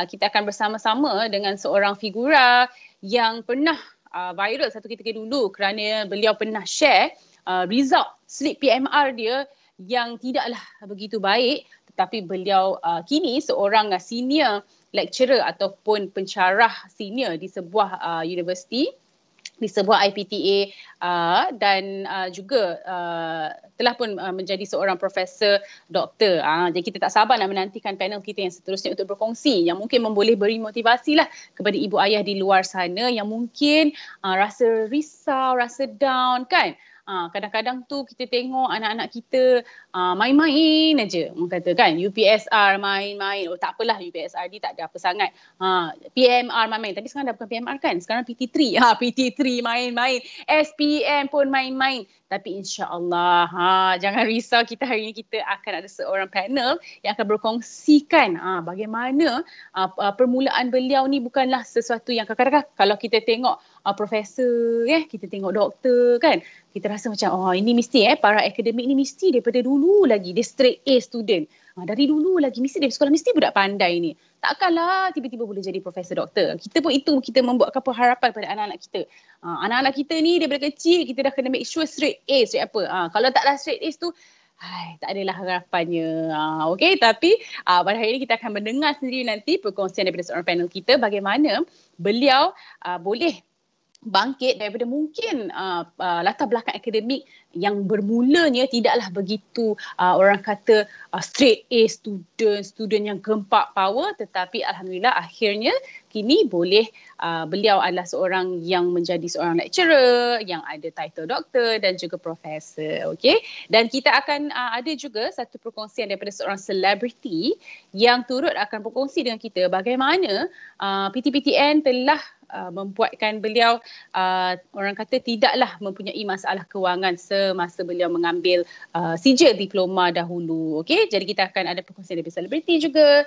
uh, kita akan bersama-sama dengan seorang figura yang pernah uh, viral satu ketika dulu kerana beliau pernah share uh, result sleep PMR dia yang tidaklah begitu baik. Tetapi beliau uh, kini seorang senior lecturer ataupun pencarah senior di sebuah uh, universiti di sebuah IPTA uh, dan uh, juga uh, telah pun uh, menjadi seorang profesor doktor. Uh, jadi kita tak sabar nak menantikan panel kita yang seterusnya untuk berkongsi yang mungkin memboleh beri motivasi lah kepada ibu ayah di luar sana yang mungkin uh, rasa risau, rasa down kan. Ha, kadang-kadang tu kita tengok anak-anak kita uh, main-main aja. Orang kata kan UPSR main-main. Oh tak apalah UPSR ni tak ada apa sangat. Ha, PMR main-main. Tapi sekarang dah bukan PMR kan. Sekarang PT3. Ha, PT3 main-main. SPM pun main-main. Tapi insya-Allah ha, jangan risau kita hari ini kita akan ada seorang panel yang akan berkongsikan ha, bagaimana ha, permulaan beliau ni bukanlah sesuatu yang kadang-kadang kalau kita tengok uh, profesor ya kita tengok doktor kan kita rasa macam oh ini mesti eh para akademik ni mesti daripada dulu lagi dia straight A student ha, dari dulu lagi. Mesti dari sekolah mesti budak pandai ni. Takkanlah tiba-tiba boleh jadi profesor doktor. Kita pun itu kita membuatkan pengharapan pada anak-anak kita. Ha, anak-anak kita ni daripada kecil kita dah kena make sure straight A straight apa? Ha, kalau taklah straight A tu Hai, tak adalah harapannya. Uh, okay, tapi uh, pada hari ini kita akan mendengar sendiri nanti perkongsian daripada seorang panel kita bagaimana beliau uh, boleh bangkit daripada mungkin uh, uh, latar belakang akademik yang bermulanya tidaklah begitu uh, orang kata uh, straight A student, student yang gempak power. Tetapi alhamdulillah akhirnya kini boleh uh, beliau adalah seorang yang menjadi seorang lecturer yang ada title doktor dan juga profesor okey? Dan kita akan uh, ada juga satu perkongsian daripada seorang selebriti yang turut akan berkongsi dengan kita bagaimana uh, PTPTN telah uh, membuatkan beliau uh, orang kata tidaklah mempunyai masalah kewangan semasa beliau mengambil uh, sijil diploma dahulu. Okey, jadi kita akan ada perkongsian dari selebriti juga.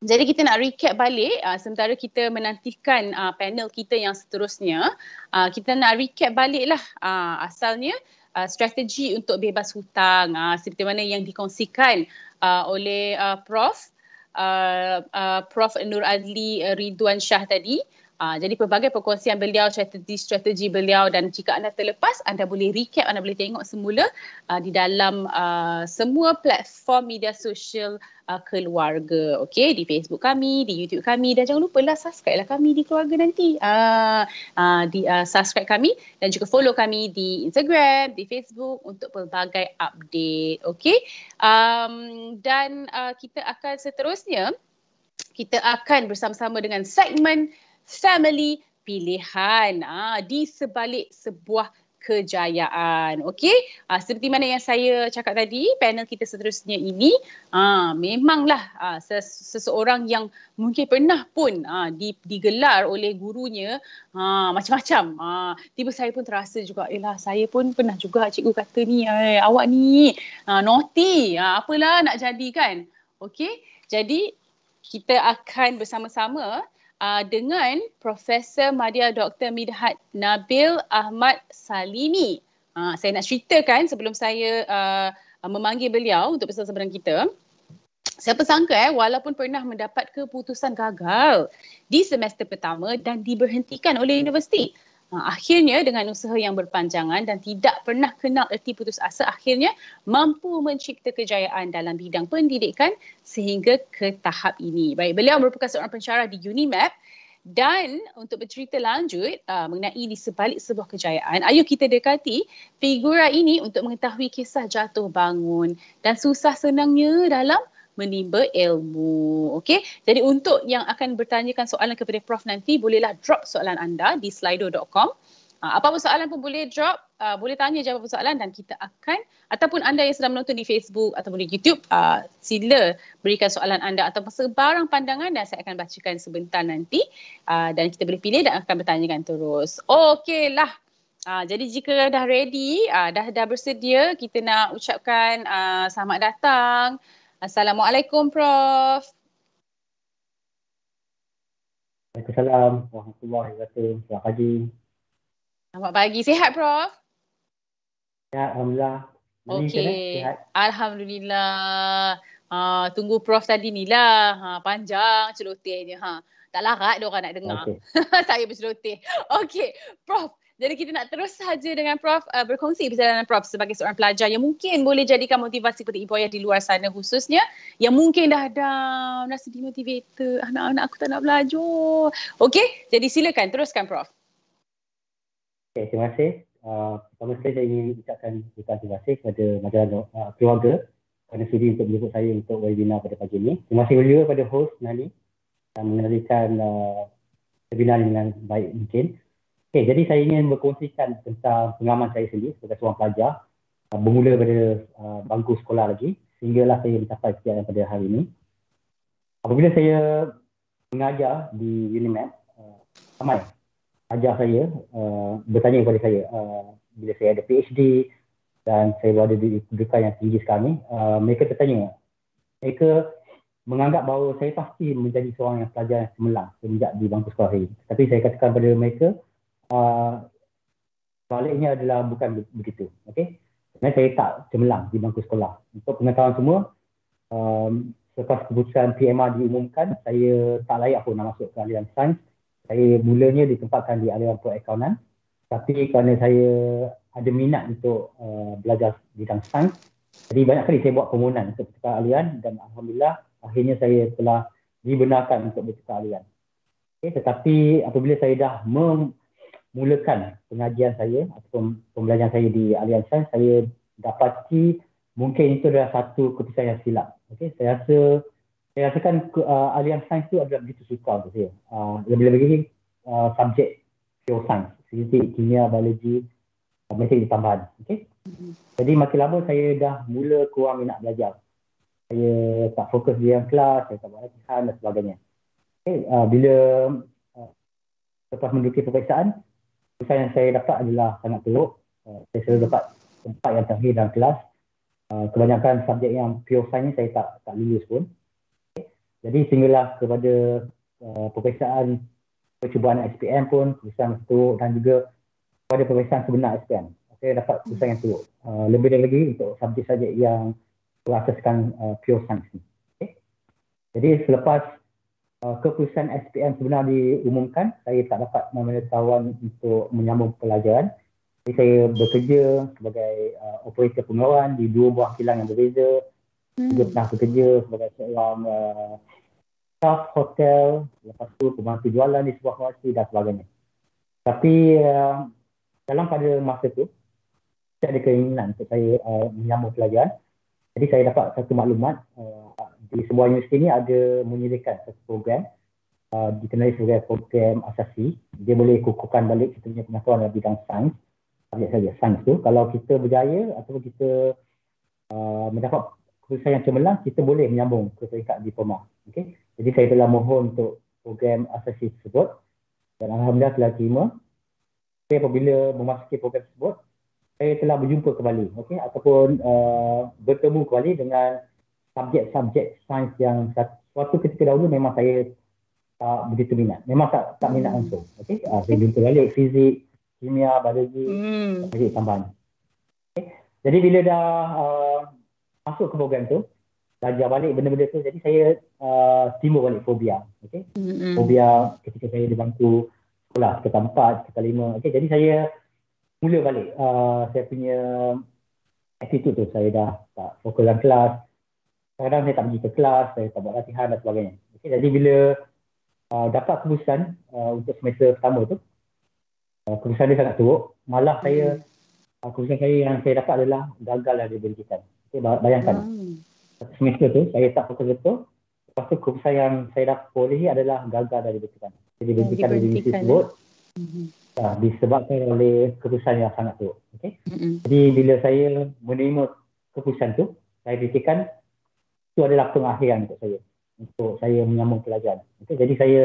Jadi kita nak recap balik uh, sementara kita menantikan uh, panel kita yang seterusnya. Uh, kita nak recap baliklah uh, asalnya uh, strategi untuk bebas hutang uh, seperti mana yang dikongsikan uh, oleh uh, Prof. Uh, uh, Prof Nur Adli uh, Ridwan Shah tadi. Uh, jadi pelbagai perkongsian beliau, strategi-strategi beliau dan jika anda terlepas, anda boleh recap, anda boleh tengok semula uh, di dalam uh, semua platform media sosial uh, keluarga. Okay, di Facebook kami, di YouTube kami dan jangan lupa lah subscribe lah kami di keluarga nanti. Uh, uh, di uh, subscribe kami dan juga follow kami di Instagram, di Facebook untuk pelbagai update. Okay, um, dan uh, kita akan seterusnya, kita akan bersama-sama dengan segmen family pilihan ah di sebalik sebuah kejayaan. Okey, ah, seperti mana yang saya cakap tadi, panel kita seterusnya ini ah, memanglah ah, ses- seseorang yang mungkin pernah pun ah, di, digelar oleh gurunya ah, macam-macam. Ah, tiba saya pun terasa juga, elah saya pun pernah juga cikgu kata ni, eh, awak ni ah, naughty, ah, apalah nak jadi kan. Okey, jadi kita akan bersama-sama uh, dengan Profesor Madya Dr. Midhat Nabil Ahmad Salimi. Uh, saya nak ceritakan sebelum saya uh, memanggil beliau untuk bersama dengan kita. Siapa sangka eh walaupun pernah mendapat keputusan gagal di semester pertama dan diberhentikan oleh universiti akhirnya dengan usaha yang berpanjangan dan tidak pernah kenal erti putus asa akhirnya mampu mencipta kejayaan dalam bidang pendidikan sehingga ke tahap ini. Baik, beliau merupakan seorang pensyarah di UNIMAP dan untuk bercerita lanjut uh, mengenai di sebalik sebuah kejayaan, ayo kita dekati figura ini untuk mengetahui kisah jatuh bangun dan susah senangnya dalam menimba ilmu. Okey. Jadi untuk yang akan bertanyakan soalan kepada Prof nanti bolehlah drop soalan anda di slido.com. Uh, apa-apa soalan pun boleh drop, uh, boleh tanya jawab soalan dan kita akan ataupun anda yang sedang menonton di Facebook ataupun di YouTube, uh, sila berikan soalan anda ataupun sebarang pandangan dan saya akan bacakan sebentar nanti dan kita boleh pilih dan akan bertanyakan terus. Okeylah. Jadi jika dah ready, dah dah bersedia, kita nak ucapkan selamat datang Assalamualaikum Prof. Waalaikumsalam warahmatullahi wabarakatuh. Selamat pagi. Selamat pagi. Sihat Prof? Ya, Alhamdulillah. Okey. Alhamdulillah. Ha, tunggu Prof tadi ni lah. Ha, panjang celotehnya. Ha. Tak larat dia orang nak dengar. Okay. Saya berceloteh. Okey, Prof. Jadi kita nak terus saja dengan Prof uh, berkongsi perjalanan Prof sebagai seorang pelajar yang mungkin boleh jadikan motivasi kepada ibu ayah di luar sana khususnya yang mungkin dah down, rasa demotivated, anak-anak aku tak nak belajar. Okey, jadi silakan teruskan Prof. Okay, terima kasih. Uh, pertama sekali saya ingin ucapkan terima kasih kepada majalah uh, keluarga kerana sudi untuk menjemput saya untuk webinar pada pagi ini. Terima kasih juga kepada host Nani yang mengendalikan uh, webinar dengan baik mungkin. Okay, jadi saya ingin berkongsikan tentang pengalaman saya sendiri sebagai seorang pelajar uh, bermula pada uh, bangku sekolah lagi sehinggalah saya mencapai sekian pada hari ini. Apabila saya mengajar di UNIMED, uh, ramai ajar saya bertanya kepada saya bila saya ada PhD dan saya berada di kedudukan yang tinggi sekarang ni, uh, mereka tertanya, mereka menganggap bahawa saya pasti menjadi seorang yang pelajar yang cemerlang semenjak di bangku sekolah ini. Tapi saya katakan kepada mereka, baliknya adalah bukan begitu. Okay? Sebenarnya saya tak cemerlang di bangku sekolah. Untuk pengetahuan semua, um, selepas keputusan PMR diumumkan, saya tak layak pun nak masuk ke aliran sains. Saya mulanya ditempatkan di aliran perakaunan. Tapi kerana saya ada minat untuk uh, belajar bidang sains, jadi banyak kali saya buat permohonan untuk bertukar aliran dan Alhamdulillah akhirnya saya telah dibenarkan untuk bertukar aliran. Okay, tetapi apabila saya dah mem- mulakan pengajian saya ataupun pembelajaran saya di Alian Sains, saya dapati mungkin itu adalah satu keputusan yang silap. Okay, saya rasa saya rasakan uh, Alian Sains itu adalah begitu suka untuk saya. Uh, lebih-lebih lagi uh, subjek pure science, fizik, kimia, biologi, uh, matematik tambahan. Okay? Mm-hmm. Jadi makin lama saya dah mula kurang minat belajar. Saya tak fokus di dalam kelas, saya tak buat latihan dan sebagainya. Okay, uh, bila uh, lepas menduduki peperiksaan, kesan yang saya dapat adalah sangat teruk. Uh, saya selalu dapat tempat yang terakhir dalam kelas. Uh, kebanyakan subjek yang pure science saya tak tak lulus pun. Okay. Jadi sehinggalah kepada uh, peperiksaan percubaan SPM pun kesan teruk dan juga kepada peperiksaan sebenar SPM. Saya dapat kesan yang teruk. Uh, lebih lagi untuk subjek-subjek yang berasaskan uh, pure science ni. Okay. Jadi selepas uh, keputusan SPM sebenar diumumkan, saya tak dapat pengetahuan untuk menyambung pelajaran. Jadi saya bekerja sebagai uh, operator pengawan di dua buah kilang yang berbeza. Hmm. Juga pernah bekerja sebagai seorang uh, staff hotel, lepas tu pembantu jualan di sebuah kawasan dan sebagainya. Tapi uh, dalam pada masa tu, saya ada keinginan untuk saya uh, menyambung pelajaran. Jadi saya dapat satu maklumat uh, di sebuah universiti ini ada menyediakan satu program uh, dikenali sebagai program asasi. Dia boleh kukuhkan balik kita punya pengetahuan dalam bidang sains. Saja saja sains tu. Kalau kita berjaya atau kita uh, mendapat keputusan yang cemerlang, kita boleh menyambung ke peringkat diploma. Okay? Jadi saya telah mohon untuk program asasi tersebut dan Alhamdulillah telah terima. Saya apabila memasuki program tersebut, saya telah berjumpa kembali okay? ataupun uh, bertemu kembali dengan subjek-subjek sains yang suatu ketika dahulu memang saya tak begitu minat. Memang tak tak minat hmm. langsung. Okey. Uh, saya jumpa balik fizik, kimia, biologi, hmm. fizik tambahan. Okay. Jadi bila dah uh, masuk ke program tu, belajar balik benda-benda tu, jadi saya uh, timbul balik fobia. Okey. Hmm. Fobia ketika saya di bangku sekolah, ketika empat, ketika lima. Okey. Jadi saya mula balik uh, saya punya attitude tu. Saya dah tak fokus dalam kelas, kadang-kadang saya tak pergi ke kelas, saya tak buat latihan dan sebagainya. Okay, jadi bila uh, dapat keputusan uh, untuk semester pertama tu, uh, keputusan dia sangat teruk. Malah saya, uh, keputusan saya yang saya dapat adalah gagal lah dari pendidikan. Okay, bayangkan, hmm. semester tu saya tak fokus betul. Lepas tu keputusan yang saya dapat boleh adalah gagal dari pendidikan. Jadi pendidikan dari universiti tersebut, hmm. uh, disebabkan oleh keputusan yang sangat teruk. Okay? Hmm. Jadi bila saya menerima keputusan tu, saya fikirkan itu adalah pengakhiran untuk saya untuk saya menyambung pelajaran. Okay, jadi saya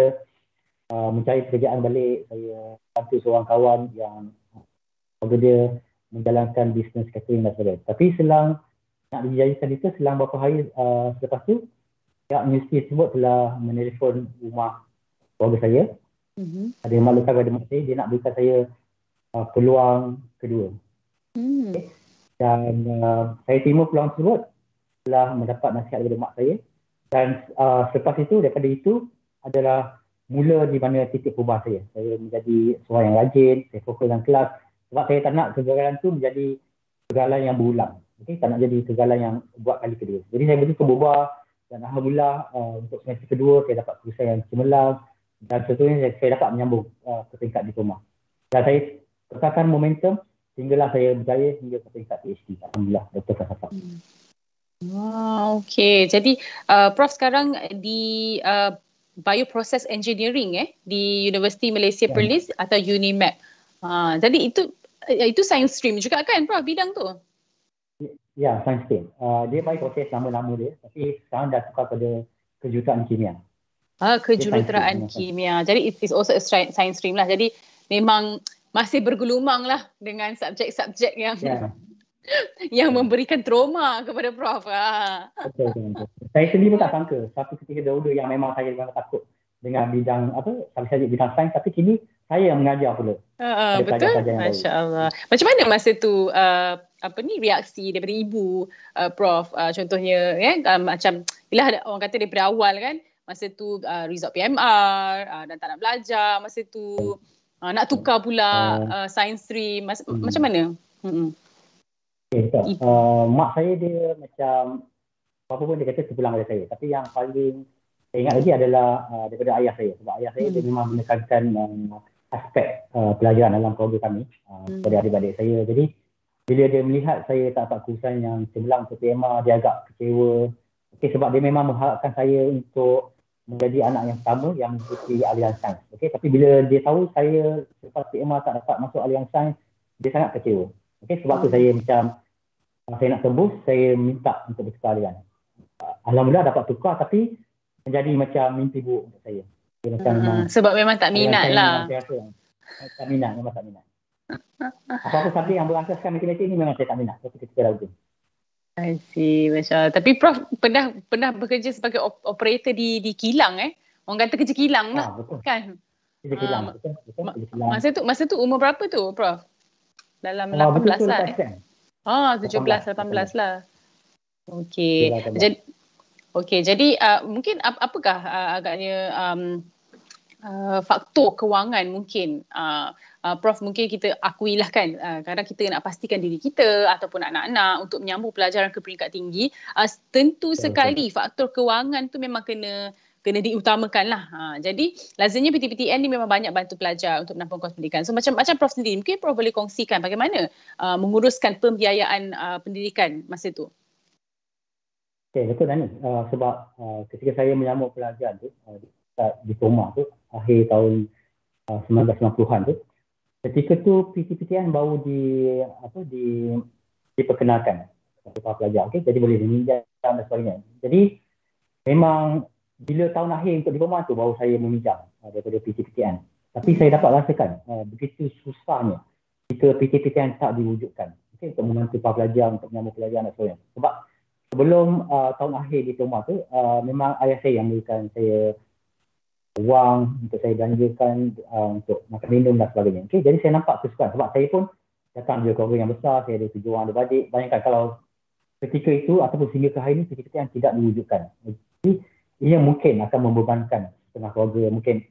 uh, mencari pekerjaan balik, saya bantu seorang kawan yang uh, dia menjalankan bisnes catering dan sebagainya. Tapi selang nak dijadikan itu, selang beberapa hari uh, selepas tu, pihak universiti tersebut telah menelpon rumah keluarga saya. Mm-hmm. Ada malukan kepada mak saya, dia nak berikan saya uh, peluang kedua. Mm. Okay. Dan uh, saya terima peluang tersebut telah mendapat nasihat daripada mak saya dan uh, selepas itu daripada itu adalah mula di mana titik perubahan saya. Saya menjadi seorang yang rajin, saya fokus dalam kelas sebab saya tak nak kegagalan itu menjadi kegagalan yang berulang. Okay, tak nak jadi kegagalan yang buat kali kedua. Jadi saya betul berubah dan Alhamdulillah uh, untuk semester kedua saya dapat kelulusan yang cemerlang dan seterusnya saya, saya dapat menyambung uh, ke tingkat diploma. Dan saya kekalkan momentum sehinggalah saya berjaya hingga ke tingkat PhD. Alhamdulillah, Dr. Fasafak. Hmm. Wow, okay. Jadi uh, Prof sekarang di uh, Bioprocess Engineering eh di Universiti Malaysia ya. Perlis atau UNIMAP. Uh, jadi itu uh, itu science stream juga kan Prof bidang tu? Ya, science stream. Uh, dia bioprocess nama-nama dia tapi sekarang dah tukar pada kejuruteraan kimia. Ah, kejuruteraan kimia. Jadi it is also a science stream lah. Jadi memang masih bergelumang lah dengan subjek-subjek yang yeah yang memberikan trauma kepada Prof. Ha. Betul, betul, Saya sendiri pun tak sangka satu ketika dahulu yang memang saya memang takut dengan bidang apa, saya saja bidang sains tapi kini saya yang mengajar pula. Uh, betul. Masya Allah. Macam mana masa tu uh, apa ni reaksi daripada ibu uh, Prof uh, contohnya ya uh, macam ialah orang kata daripada awal kan masa tu uh, result PMR uh, dan tak nak belajar masa tu uh, nak tukar pula uh, science stream Mas- hmm. macam mana? Hmm. Okay. Uh, mak saya dia macam apa pun dia kata terpulang pada saya. Tapi yang paling saya ingat lagi adalah uh, daripada ayah saya. Sebab ayah saya hmm. dia memang menekankan um, aspek uh, pelajaran dalam keluarga kami uh, hmm. kepada adik-adik saya. Jadi bila dia melihat saya tak dapat kursusan yang cemerlang untuk PMA, dia agak kecewa. Okay, sebab dia memang mengharapkan saya untuk menjadi anak yang pertama yang mengikuti aliran sains. Okay, tapi bila dia tahu saya selepas PMA tak dapat masuk aliran sains, dia sangat kecewa. Okay, sebab tu hmm. saya macam saya nak tembus, saya minta untuk bertukar Alhamdulillah dapat tukar tapi menjadi macam mimpi buruk untuk saya. Dia macam uh, memang, sebab memang tak minat lah. tak minat, memang tak minat. Apa-apa subjek yang berasaskan matematik ni memang saya tak minat. Tapi ketika dahulu. I see, Masya Tapi Prof pernah pernah bekerja sebagai op- operator di di kilang eh? Orang kata kerja kilang lah. Ha, betul. Kan? Kerja kilang. Uh, betul. betul. Kerja kilang. Masa tu, masa tu umur berapa tu Prof? Dalam oh, 18 betul, lah. Eh? Ah, 17 18, 18 lah. Okey. Jadi okey, jadi uh, mungkin ap- apakah uh, agaknya um, uh, faktor kewangan mungkin uh, uh, prof mungkin kita akuilah kan uh, kadang kita nak pastikan diri kita ataupun anak-anak untuk menyambung pelajaran ke peringkat tinggi uh, tentu sekali faktor kewangan tu memang kena kena diutamakan lah. Ha, jadi lazimnya PTPTN ni memang banyak bantu pelajar untuk menampung kos pendidikan. So macam macam Prof sendiri, mungkin Prof boleh kongsikan bagaimana uh, menguruskan pembiayaan uh, pendidikan masa tu? Okay, betul Dani. Uh, sebab uh, ketika saya menyambut pelajar tu, uh, di Toma tu, akhir tahun uh, 1990-an tu, ketika tu PTPTN baru di apa di diperkenalkan kepada pelajar. Okay? Jadi boleh diminjam dan sebagainya. Jadi memang bila tahun akhir untuk diploma tu baru saya meminjam uh, daripada PTPTN. Tapi saya dapat rasakan uh, begitu susahnya jika PTPTN tak diwujudkan okay, untuk membantu para pelajar untuk menyambung pelajar dan sebagainya. Sebab sebelum uh, tahun akhir diploma tu uh, memang ayah saya yang memberikan saya wang untuk saya belanjakan uh, untuk makan minum dan sebagainya. Okay, jadi saya nampak kesukaan sebab saya pun datang dari keluarga yang besar, saya ada tujuh orang, ada badik. Bayangkan kalau ketika itu ataupun sehingga ke hari ini PTPTN tidak diwujudkan. Jadi ia mungkin akan membebankan setengah keluarga mungkin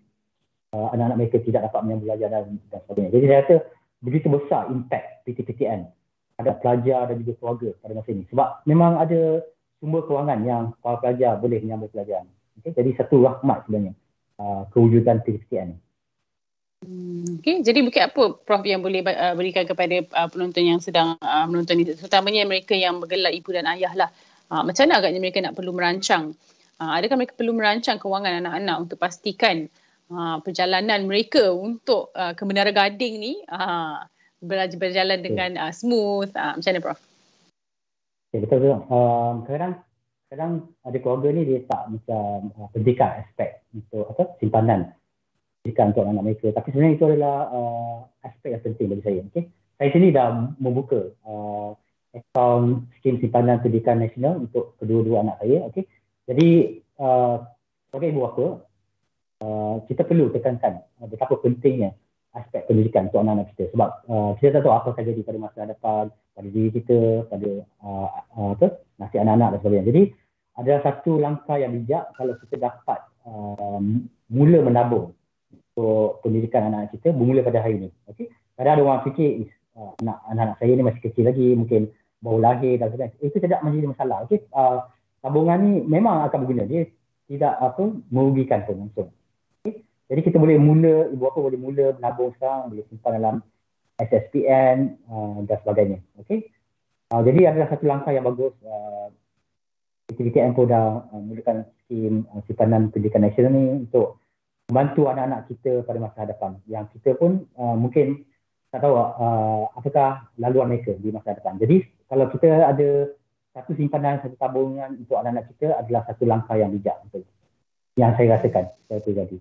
uh, anak-anak mereka tidak dapat menyambung belajar dan, dan sebagainya. Jadi saya rasa begitu besar impact PTPTN ada pelajar dan juga keluarga pada masa ini. Sebab memang ada sumber kewangan yang para pelajar boleh menyambung pelajaran. Okay? Jadi satu rahmat sebenarnya uh, kewujudan PTPTN. Hmm, okay, jadi mungkin apa Prof yang boleh uh, berikan kepada uh, penonton yang sedang uh, menonton ini, terutamanya mereka yang bergelar ibu dan ayah lah. Uh, macam mana agaknya mereka nak perlu merancang Uh, adakah mereka perlu merancang kewangan anak-anak untuk pastikan uh, perjalanan mereka untuk uh, ke Menara Gading ni uh, berjalan dengan uh, smooth? Uh, macam mana Prof? Okay, betul betul. Um, kadang kadang ada keluarga ni dia tak macam uh, pendidikan aspek untuk apa simpanan pendidikan untuk anak mereka. Tapi sebenarnya itu adalah uh, aspek yang penting bagi saya. Okay? Saya sini dah membuka uh, akaun skim simpanan pendidikan nasional untuk kedua-dua anak saya. Okay? Jadi uh, sebagai ibu bapa, uh, kita perlu tekankan uh, betapa pentingnya aspek pendidikan untuk anak-anak kita. Sebab uh, kita tak tahu apa akan jadi pada masa depan, pada diri kita, pada uh, uh, apa, nasib anak-anak dan sebagainya. Jadi ada satu langkah yang bijak kalau kita dapat uh, mula menabung untuk pendidikan anak-anak kita bermula pada hari ini. Okay? Kadang ada orang fikir uh, anak, anak saya ni masih kecil lagi, mungkin baru lahir dan sebagainya. Itu tidak menjadi masalah. Okay? Uh, tabungan ni memang akan berguna. Dia tidak apa merugikan pun langsung. Okay? Jadi kita boleh mula, ibu bapa boleh mula menabung sekarang, boleh simpan dalam SSPN uh, dan sebagainya. Okay? Uh, jadi adalah satu langkah yang bagus. Uh, PTPTN pun dah uh, skim uh, simpanan pendidikan nasional ni untuk membantu anak-anak kita pada masa hadapan yang kita pun uh, mungkin tak tahu uh, apakah laluan mereka di masa depan. Jadi kalau kita ada satu simpanan, satu tabungan untuk anak-anak kita adalah satu langkah yang bijak betul. Yang saya rasakan saya pribadi.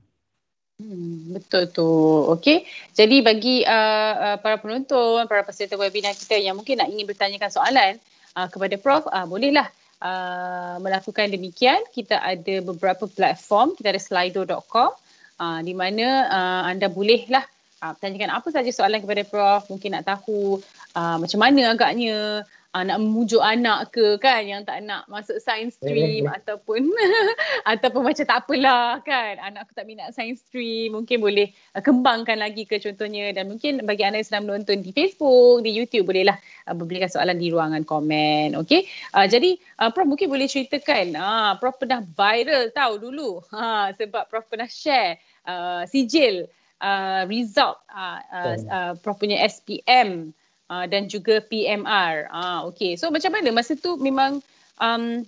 Hmm, betul tu. Okey. Jadi bagi uh, uh, para penonton, para peserta webinar kita yang mungkin nak ingin bertanyakan soalan uh, kepada Prof, uh, bolehlah uh, melakukan demikian. Kita ada beberapa platform. Kita ada slido.com uh, di mana uh, anda bolehlah uh, tanyakan apa saja soalan kepada Prof. Mungkin nak tahu uh, macam mana agaknya uh, nak memujuk anak ke kan yang tak nak masuk science stream yeah, ataupun ataupun macam tak apalah kan. Anak aku tak minat science stream mungkin boleh uh, kembangkan lagi ke contohnya. Dan mungkin bagi anda yang sedang menonton di Facebook di YouTube bolehlah uh, berikan soalan di ruangan komen okey? Uh, jadi uh, prof mungkin boleh ceritakan uh, prof pernah viral tahu dulu. Ha sebab prof pernah share uh, sijil uh, result uh, uh, uh, prof punya SPM uh, dan juga PMR. Ah uh, okey. So macam mana masa tu memang um,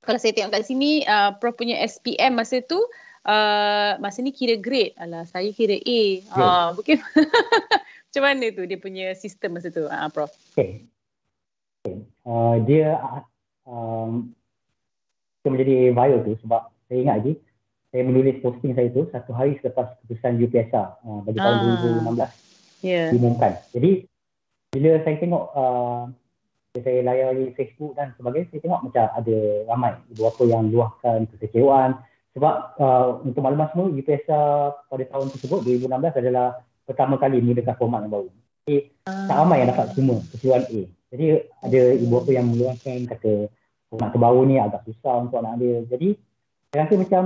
kalau saya tengok kat sini uh, Prof punya SPM masa tu uh, masa ni kira grade. Alah saya kira A. Ah uh, mungkin macam mana tu dia punya sistem masa tu uh, Prof. Okey. Okay. Uh, dia um, menjadi viral tu sebab saya ingat lagi saya menulis posting saya tu satu hari selepas keputusan UPSR uh, bagi tahun uh, 2016 yeah. diumumkan. Jadi bila saya tengok uh, saya layari Facebook dan sebagainya, saya tengok macam ada ramai ibu bapa yang luahkan kekecewaan sebab uh, untuk maklumat semua UPSA pada tahun tersebut 2016 adalah pertama kali menggunakan format yang baru. Jadi tak ramai yang dapat semua keseluruhan A. Jadi ada ibu bapa yang meluahkan kata format terbaru ni agak susah untuk anak dia. Jadi saya rasa macam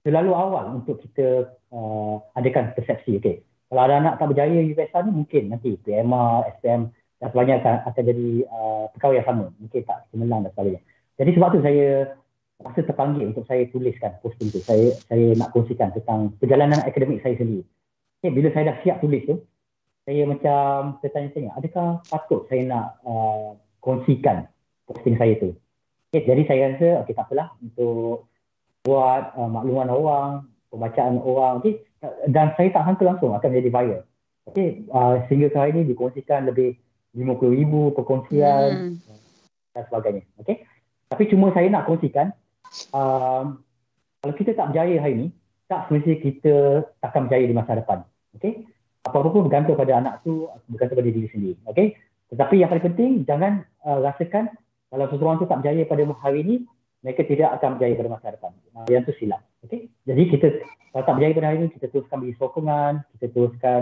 terlalu awal untuk kita uh, adakan persepsi. Okay kalau ada anak tak berjaya UPSR ni mungkin nanti PMR, SPM dan sebagainya akan, akan jadi uh, perkara yang sama. Mungkin tak semenang dan sebagainya. Jadi sebab tu saya rasa terpanggil untuk saya tuliskan posting tu. Saya saya nak kongsikan tentang perjalanan akademik saya sendiri. Okay, bila saya dah siap tulis tu, saya macam tertanya-tanya, adakah patut saya nak uh, kongsikan posting saya tu? Okay, jadi saya rasa, okay, tak apalah untuk buat uh, makluman orang, pembacaan orang. Okay, dan saya tak sangka langsung akan menjadi viral. Okay, uh, sehingga hari ini dikongsikan lebih 50 ribu perkongsian hmm. dan sebagainya. Okay. Tapi cuma saya nak kongsikan, um, kalau kita tak berjaya hari ini, tak semestinya kita takkan berjaya di masa depan. Okay. Apa-apa pun bergantung pada anak tu, bergantung pada diri sendiri. Okay. Tetapi yang paling penting, jangan uh, rasakan kalau seseorang tu tak berjaya pada hari ini, mereka tidak akan berjaya pada masa depan. Yang tu silap. Okay. Jadi kita kalau tak berjaya pada hari ini, kita teruskan bagi sokongan, kita teruskan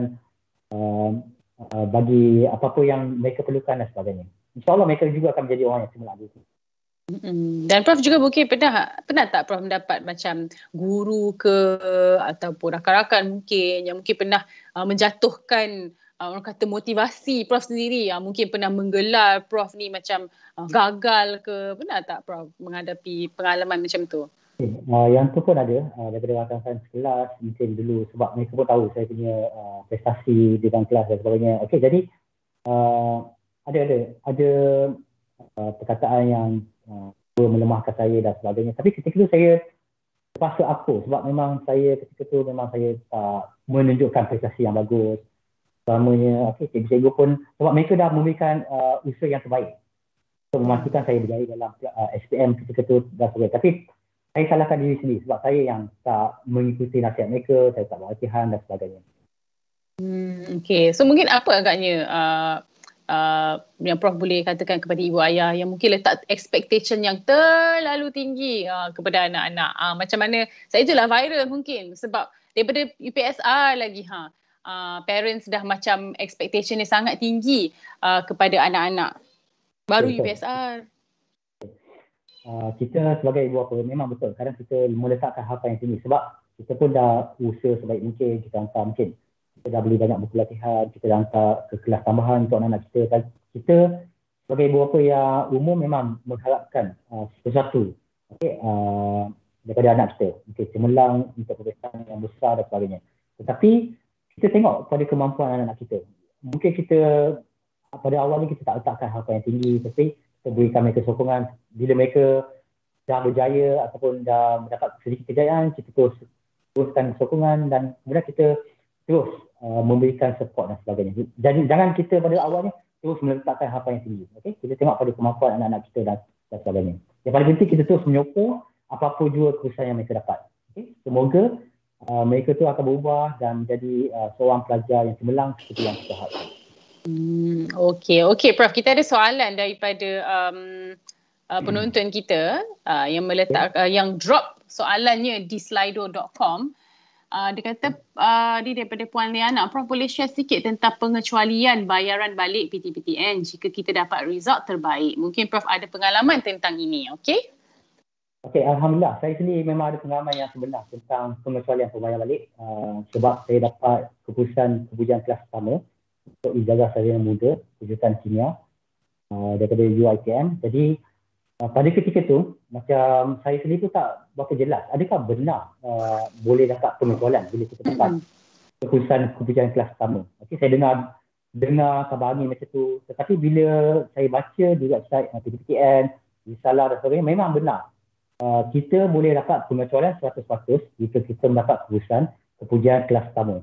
uh, uh, bagi apa-apa yang mereka perlukan dan sebagainya. InsyaAllah mereka juga akan menjadi orang yang cemerlang itu. Dan Prof juga mungkin pernah pernah tak Prof mendapat macam guru ke ataupun rakan-rakan mungkin yang mungkin pernah uh, menjatuhkan uh, orang kata motivasi Prof sendiri yang uh, mungkin pernah menggelar Prof ni macam uh, gagal ke pernah tak Prof menghadapi pengalaman macam tu? Uh, yang tu pun ada uh, daripada rakan-rakan sekelas mungkin dulu sebab mereka pun tahu saya punya uh, prestasi di dalam kelas dan sebagainya. Okey jadi uh, ada ada ada uh, perkataan yang uh, melemahkan saya dan sebagainya. Tapi ketika itu saya terpaksa aku sebab memang saya ketika itu memang saya tak menunjukkan prestasi yang bagus. Selamanya okey cikgu-cikgu pun sebab mereka dah memberikan uh, usaha yang terbaik untuk memastikan saya berjaya dalam uh, SPM ketika itu dan sebagainya. Tapi saya salahkan diri sendiri sebab saya yang tak mengikuti nasihat mereka, saya tak berlatihan dan sebagainya. Hmm, okay, so mungkin apa agaknya uh, uh, yang Prof boleh katakan kepada ibu ayah yang mungkin letak expectation yang terlalu tinggi uh, kepada anak-anak. Uh, macam mana, saya itulah viral mungkin sebab daripada UPSR lagi ha, uh, parents dah macam expectation yang sangat tinggi uh, kepada anak-anak. Baru Betul. UPSR. uh, kita sebagai ibu bapa memang betul. Kadang kita meletakkan harapan yang tinggi. Sebab kita pun dah usaha sebaik mungkin kita hantar mungkin. Kita dah beli banyak buku latihan kita dah hantar ke kelas tambahan untuk anak-anak kita. Kita sebagai ibu bapa yang umum memang mengharapkan uh, sesuatu okay, uh, daripada anak kita. Okay, cemerlang untuk peperiksaan yang besar dan sebagainya. Tetapi kita tengok pada kemampuan anak-anak kita mungkin kita pada awalnya kita tak letakkan harapan yang tinggi tapi kita berikan mereka sokongan bila mereka dah berjaya ataupun dah mendapat sedikit kejayaan kita terus teruskan sokongan dan kemudian kita terus uh, memberikan support dan sebagainya. Jadi jangan kita pada awalnya terus meletakkan harapan yang tinggi. Okay? Kita tengok pada kemampuan anak-anak kita dan, dan sebagainya. Yang paling penting kita terus menyokong apa-apa juga keputusan yang mereka dapat. Okay? Semoga uh, mereka tu akan berubah dan menjadi uh, seorang pelajar yang cemerlang seperti yang kita harapkan. Hmm, okay, okay, Prof. Kita ada soalan daripada um, uh, penonton kita uh, yang meletak uh, yang drop soalannya di slido.com. Uh, dia kata uh, dia daripada Puan Liana, Prof boleh share sikit tentang pengecualian bayaran balik PTPTN jika kita dapat result terbaik. Mungkin Prof ada pengalaman tentang ini, okey? Okey, Alhamdulillah. Saya sendiri memang ada pengalaman yang sebenar tentang pengecualian pembayaran balik uh, sebab saya dapat keputusan kepujian kelas pertama untuk ijazah sarjana muda kejurutan kimia uh, daripada UITM. Jadi Uh, pada ketika tu macam saya sendiri tu tak berapa jelas adakah benar uh, boleh dapat pengecualian bila kita dapat keputusan keputusan kelas pertama okey saya dengar dengar khabar ni macam tu tetapi bila saya baca di website uh, PTPTN risalah dan sebagainya memang benar uh, kita boleh dapat pengecualian 100% jika kita mendapat keputusan keputusan kelas pertama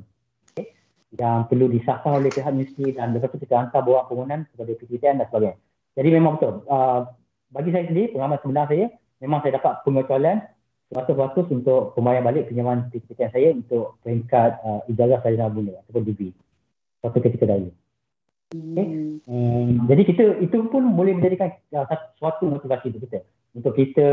okay? yang perlu disahkan oleh pihak universiti dan lepas tu kita hantar borang permohonan kepada PTPTN dan sebagainya jadi memang betul uh, bagi saya sendiri, pengalaman sebenar saya, memang saya dapat pengecualian 100% untuk pembayaran balik pinjaman PTPTN saya untuk peringkat uh, ijazah sarjana bunga ataupun degree. Satu ketika dahulu. Okay. Hmm, jadi kita itu pun boleh menjadikan uh, suatu motivasi untuk kita. Untuk kita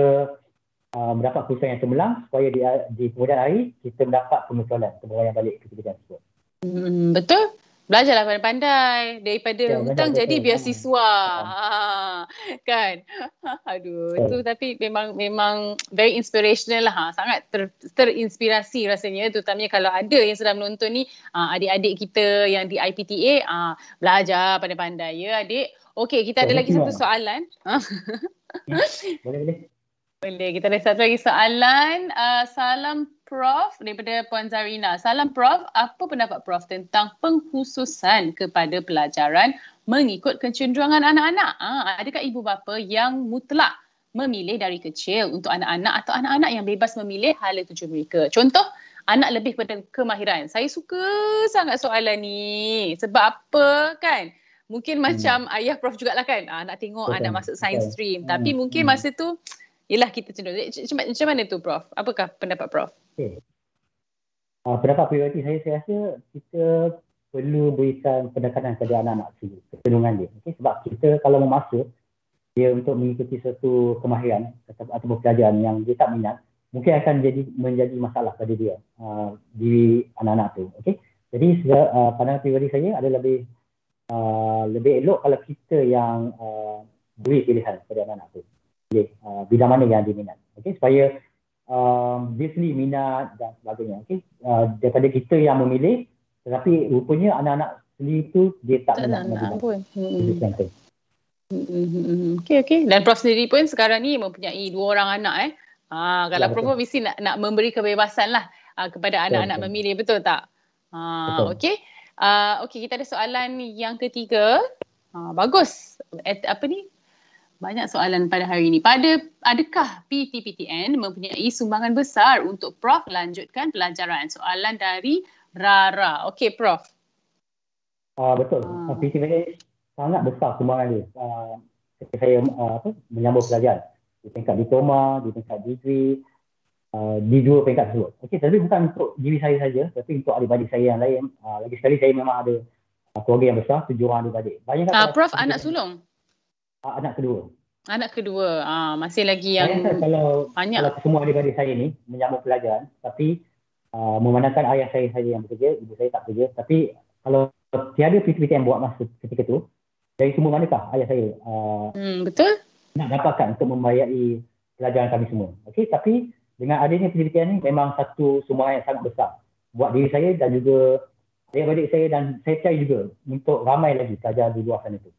uh, mendapat keputusan yang cemerlang supaya di, di kemudian hari kita mendapat pengecualian untuk pembayaran balik PTPTN tersebut. Hmm, betul. Belajarlah pandai-pandai daripada ya, hutang jadi biasiswa. Ha, kan? Aduh, itu tapi memang memang very inspirational lah. Ha. Sangat ter, terinspirasi rasanya terutamanya kalau ada yang sedang menonton ni ha, adik-adik kita yang di IPTA ha, belajar pandai-pandai ya adik. Okey, kita ada lagi satu soalan. boleh boleh. Boleh, kita ada satu lagi soalan. Uh, salam Prof daripada Puan Zarina. Salam Prof, apa pendapat Prof tentang pengkhususan kepada pelajaran mengikut kecenderungan anak-anak? Uh, adakah ibu bapa yang mutlak memilih dari kecil untuk anak-anak atau anak-anak yang bebas memilih hala tuju mereka? Contoh, anak lebih pada kemahiran. Saya suka sangat soalan ni. Sebab apa kan? Mungkin macam hmm. ayah Prof jugalah kan. Uh, nak tengok Betul. anak masuk science stream. Hmm. Tapi mungkin hmm. masa tu Yelah kita cenderung. Macam, macam mana tu Prof? Apakah pendapat Prof? Okay. Uh, pendapat pribadi saya, saya rasa kita perlu berikan pendekatan kepada anak-anak sendiri, kecenderungan dia. Okay? Sebab kita kalau memasuk dia untuk mengikuti satu kemahiran atau, atau pelajaran yang dia tak minat, mungkin akan jadi menjadi masalah pada dia uh, di anak-anak tu. Okay? Jadi uh, pandangan pribadi saya ada lebih uh, lebih elok kalau kita yang uh, beri pilihan kepada anak-anak tu pilih uh, bidang mana yang diminat. Okay, supaya um, dia sendiri minat dan sebagainya. Okay, uh, daripada kita yang memilih, tetapi rupanya anak-anak sendiri tu dia tak minat. Tak nak pun. Hmm. Hmm. Okay, okay. Dan Prof sendiri pun sekarang ni mempunyai dua orang anak eh. Ha, kalau ya, Prof pun mesti nak, nak memberi kebebasan lah uh, kepada anak-anak betul. memilih, betul tak? Ha, okay. Uh, okay, kita ada soalan yang ketiga. Ha, bagus. At, apa ni? Banyak soalan pada hari ini. Pada adakah PTPTN mempunyai sumbangan besar untuk Prof lanjutkan pelajaran? Soalan dari Rara. Okey Prof. Uh, betul. Uh. Ah. PTPTN sangat besar sumbangan dia. Uh, ketika saya uh, apa, menyambung pelajaran di tingkat diploma, di tingkat degree, uh, di dua peringkat tersebut. Okey, tapi bukan untuk diri saya saja, tapi untuk adik-adik saya yang lain. Uh, lagi sekali saya memang ada uh, keluarga yang besar, tujuh orang adik-adik. Banyak uh, Prof, anak sulung? Uh, anak kedua. Anak kedua. Ah masih lagi yang saya kalau banyak. Kalau semua adik-adik saya ni menyambung pelajaran tapi uh, memandangkan ayah saya saja yang bekerja, ibu saya tak bekerja, tapi kalau tiada PTPTN buat masa ketika tu, dari semua manakah ayah saya uh, hmm, betul? nak dapatkan untuk membayari pelajaran kami semua. Okey, tapi dengan adanya PTPTN ni memang satu sumbangan yang sangat besar buat diri saya dan juga adik-adik saya dan saya percaya juga untuk ramai lagi pelajar di luar sana tu.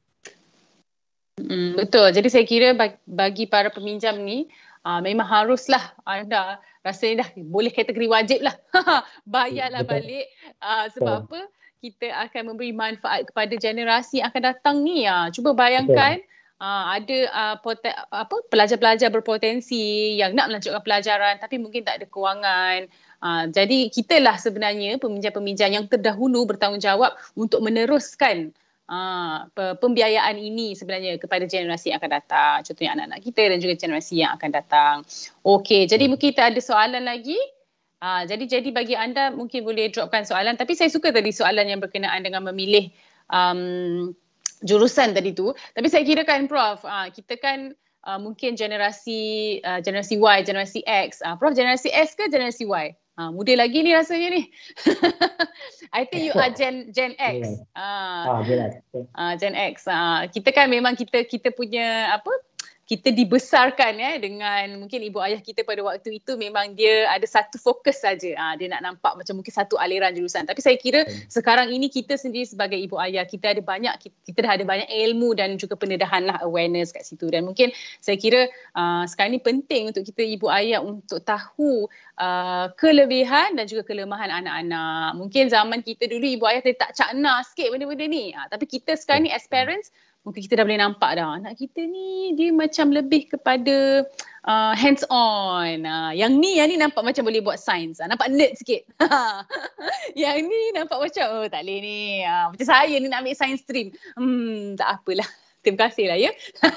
Hmm, betul. Jadi saya kira bagi para peminjam ni uh, memang haruslah anda rasanya dah boleh kategori wajib lah. Bayarlah betul. balik uh, sebab betul. apa? Kita akan memberi manfaat kepada generasi yang akan datang ni. Uh. Cuba bayangkan betul uh, ada uh, poten- apa pelajar-pelajar berpotensi yang nak melanjutkan pelajaran tapi mungkin tak ada kewangan. Uh, jadi kitalah sebenarnya peminjam-peminjam yang terdahulu bertanggungjawab untuk meneruskan uh, pembiayaan ini sebenarnya kepada generasi yang akan datang. Contohnya anak-anak kita dan juga generasi yang akan datang. Okey, jadi mungkin kita ada soalan lagi. Uh, jadi jadi bagi anda mungkin boleh dropkan soalan tapi saya suka tadi soalan yang berkenaan dengan memilih um, jurusan tadi tu tapi saya kira kan prof uh, kita kan uh, mungkin generasi uh, generasi Y generasi X uh, prof generasi X ke generasi Y uh, muda lagi ni rasanya ni. I think you are gen gen X. Ah. Uh, uh, gen X. Uh, kita kan memang kita kita punya apa kita dibesarkan ya dengan mungkin ibu ayah kita pada waktu itu memang dia ada satu fokus saja. Ha, dia nak nampak macam mungkin satu aliran jurusan. Tapi saya kira hmm. sekarang ini kita sendiri sebagai ibu ayah kita ada banyak kita dah ada banyak ilmu dan juga pendedahan lah awareness kat situ dan mungkin saya kira uh, sekarang ini penting untuk kita ibu ayah untuk tahu uh, kelebihan dan juga kelemahan anak-anak. Mungkin zaman kita dulu ibu ayah tak cakna sikit benda-benda ni. Ha, tapi kita sekarang ni as parents mungkin kita dah boleh nampak dah anak kita ni dia macam lebih kepada uh, hands on. Uh, yang ni yang ni nampak macam boleh buat sains. Uh, nampak nerd sikit. yang ni nampak macam oh tak boleh ni. Uh, macam saya ni nak ambil science stream. Hmm tak apalah. Terima kasih lah ya.